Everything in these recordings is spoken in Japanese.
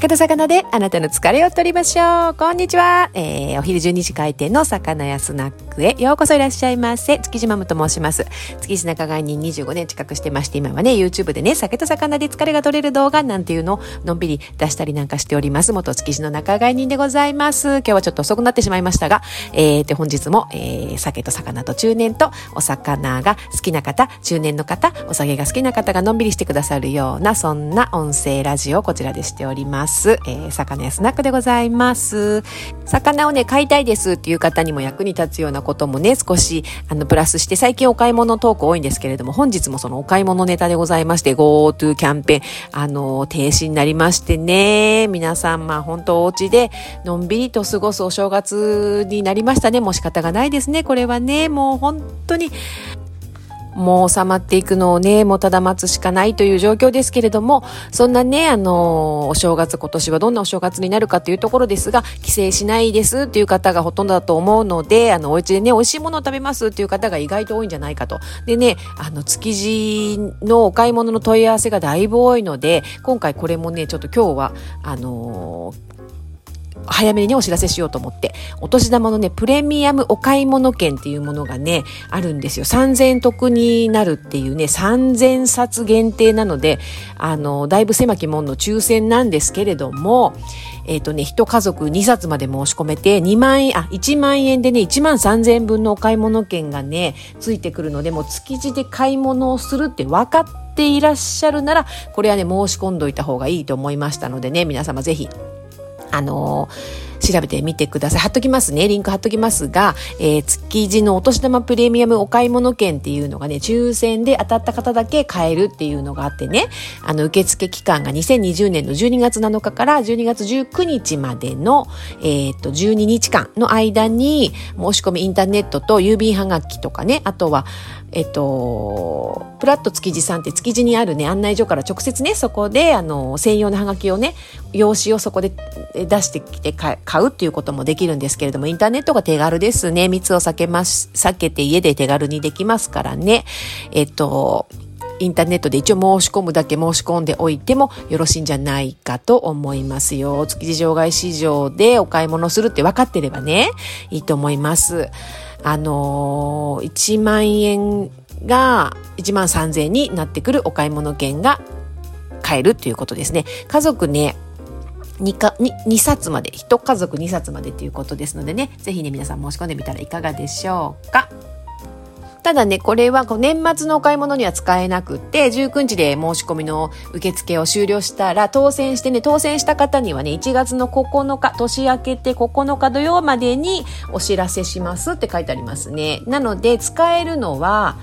酒と魚であなたの疲れを取りましょう。こんにちは。えー、お昼12時開店の魚屋スナックへようこそいらっしゃいませ。築地マムと申します。築地仲買人25年近くしてまして、今はね、YouTube でね、酒と魚で疲れが取れる動画なんていうのをのんびり出したりなんかしております。元築地の仲買人でございます。今日はちょっと遅くなってしまいましたが、えー、で、本日も、えー、酒と魚と中年とお魚が好きな方、中年の方、お酒が好きな方がのんびりしてくださるような、そんな音声ラジオをこちらでしております。えー、魚屋スナックでございます。魚をね、買いたいですっていう方にも役に立つようなこともね、少し、あの、プラスして、最近お買い物トーク多いんですけれども、本日もそのお買い物ネタでございまして、GoTo キャンペーン、あの、停止になりましてね、皆さん、まあ、本当お家で、のんびりと過ごすお正月になりましたね。もう仕方がないですね。これはね、もう本当に、もう収まっていくのをね、もうただ待つしかないという状況ですけれども、そんなね、あの、お正月、今年はどんなお正月になるかというところですが、帰省しないですっていう方がほとんどだと思うので、あの、お家でね、美味しいものを食べますっていう方が意外と多いんじゃないかと。でね、あの、築地のお買い物の問い合わせがだいぶ多いので、今回これもね、ちょっと今日は、あのー早めにね、お知らせしようと思って、お年玉のね、プレミアムお買い物券っていうものがね、あるんですよ。3000得になるっていうね、3000冊限定なので、あの、だいぶ狭き門の抽選なんですけれども、えっ、ー、とね、一家族2冊まで申し込めて、2万円、あ、1万円でね、1万3000円分のお買い物券がね、ついてくるので、もう築地で買い物をするって分かっていらっしゃるなら、これはね、申し込んどいた方がいいと思いましたのでね、皆様ぜひあのー調べてみてください。貼っときますね。リンク貼っときますが、えー、築地のお年玉プレミアムお買い物券っていうのがね、抽選で当たった方だけ買えるっていうのがあってね、あの、受付期間が2020年の12月7日から12月19日までの、えー、っと、12日間の間に、申し込みインターネットと郵便はがきとかね、あとは、えっと、プラット築地さんって築地にあるね、案内所から直接ね、そこで、あの、専用のハガキをね、用紙をそこで出してきて買うっていうこともできるんですけれども、インターネットが手軽ですね。密を避けます、避けて家で手軽にできますからね。えっと、インターネットで一応申し込むだけ申し込んでおいてもよろしいんじゃないかと思いますよ。築地場外市場でお買い物するって分かってればね、いいと思います。あのー、1万円が1万3000円になってくるお買い物券が買えるということですね。家族ね、2, か 2, 2冊まで、1家族2冊までということですのでね、ぜひね、皆さん申し込んでみたらいかがでしょうか。ただね、これは年末のお買い物には使えなくって、19日で申し込みの受付を終了したら、当選してね、当選した方にはね、1月の9日、年明けて9日土曜までにお知らせしますって書いてありますね。なので、使えるのは、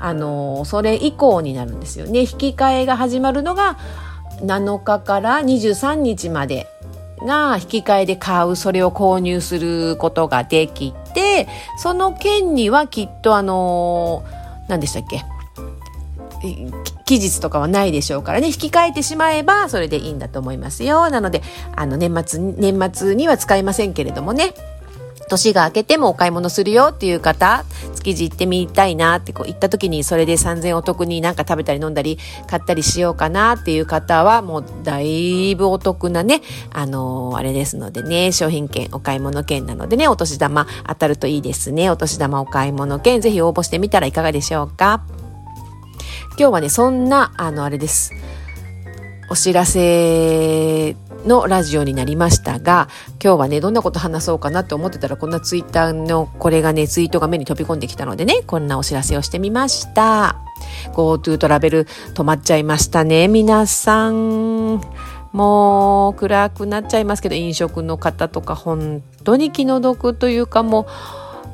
あの、それ以降になるんですよね。引き換えが始まるのが7日から23日までが引き換えで買う、それを購入することができて、その件にはきっとあの、何でしたっけ？期日とかはないでしょうからね、引き換えてしまえばそれでいいんだと思いますよ。なので、あの年末、年末には使いませんけれどもね、年が明けてもお買い物するよっていう方、築地行ってみたいなってこう行った時にそれで3000お得になんか食べたり飲んだり買ったりしようかなっていう方はもうだいぶお得なね、あのー、あれですのでね、商品券、お買い物券なのでね、お年玉当たるといいですね。お年玉お買い物券、ぜひ応募してみたらいかがでしょうか。今日はね、そんな、あの、あれです。お知らせのラジオになりましたが、今日はね、どんなこと話そうかなって思ってたら、こんなツイッターのこれがね、ツイートが目に飛び込んできたのでね、こんなお知らせをしてみました。GoTo トラベル止まっちゃいましたね、皆さん。もう暗くなっちゃいますけど、飲食の方とか本当に気の毒というかもう、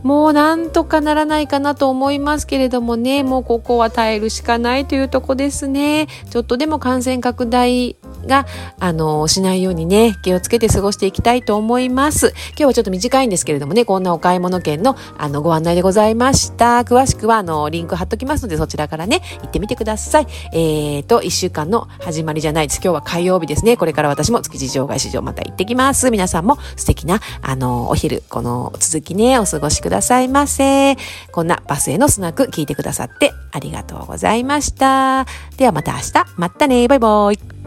もうなんとかならないかなと思いますけれどもね、もうここは耐えるしかないというとこですね。ちょっとでも感染拡大が、あの、しないようにね、気をつけて過ごしていきたいと思います。今日はちょっと短いんですけれどもね、こんなお買い物券の、あの、ご案内でございました。詳しくは、あの、リンク貼っときますので、そちらからね、行ってみてください。えーと、一週間の始まりじゃないです。今日は火曜日ですね。これから私も築地場外市場また行ってきます。皆さんも素敵な、あの、お昼、この続きね、お過ごしくださいませ。こんなバスへのスナック聞いてくださってありがとうございました。ではまた明日。またね。バイバイ。